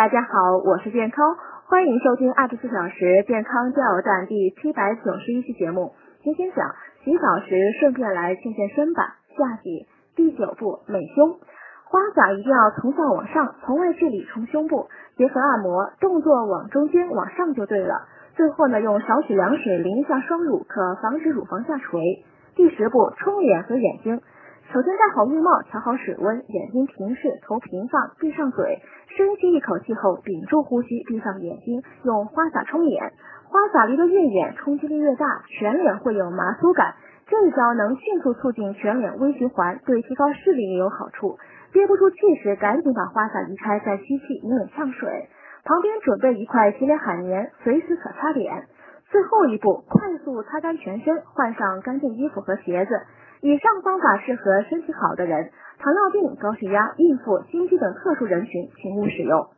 大家好，我是健康，欢迎收听二十四小时健康加油站第七百九十一期节目。今天讲洗澡时顺便来健健身吧。下集第九步美胸，花洒一定要从下往上，从外至里从胸部，结合按摩动作往中间往上就对了。最后呢，用少许凉水淋一下双乳，可防止乳房下垂。第十步冲脸和眼睛。首先戴好浴帽，调好水温，眼睛平视，头平放，闭上嘴，深吸一口气后屏住呼吸，闭上眼睛，用花洒冲脸。花洒离得越远，冲击力越大，全脸会有麻酥感。这一招能迅速促进全脸微循环，对提高视力也有好处。憋不住气时，赶紧把花洒移开，再吸气，以免呛水。旁边准备一块洗脸海绵，随时可擦脸。最后一步，快速擦干全身，换上干净衣服和鞋子。以上方法适合身体好的人，糖尿病、高血压、孕妇、心肌等特殊人群，请勿使用。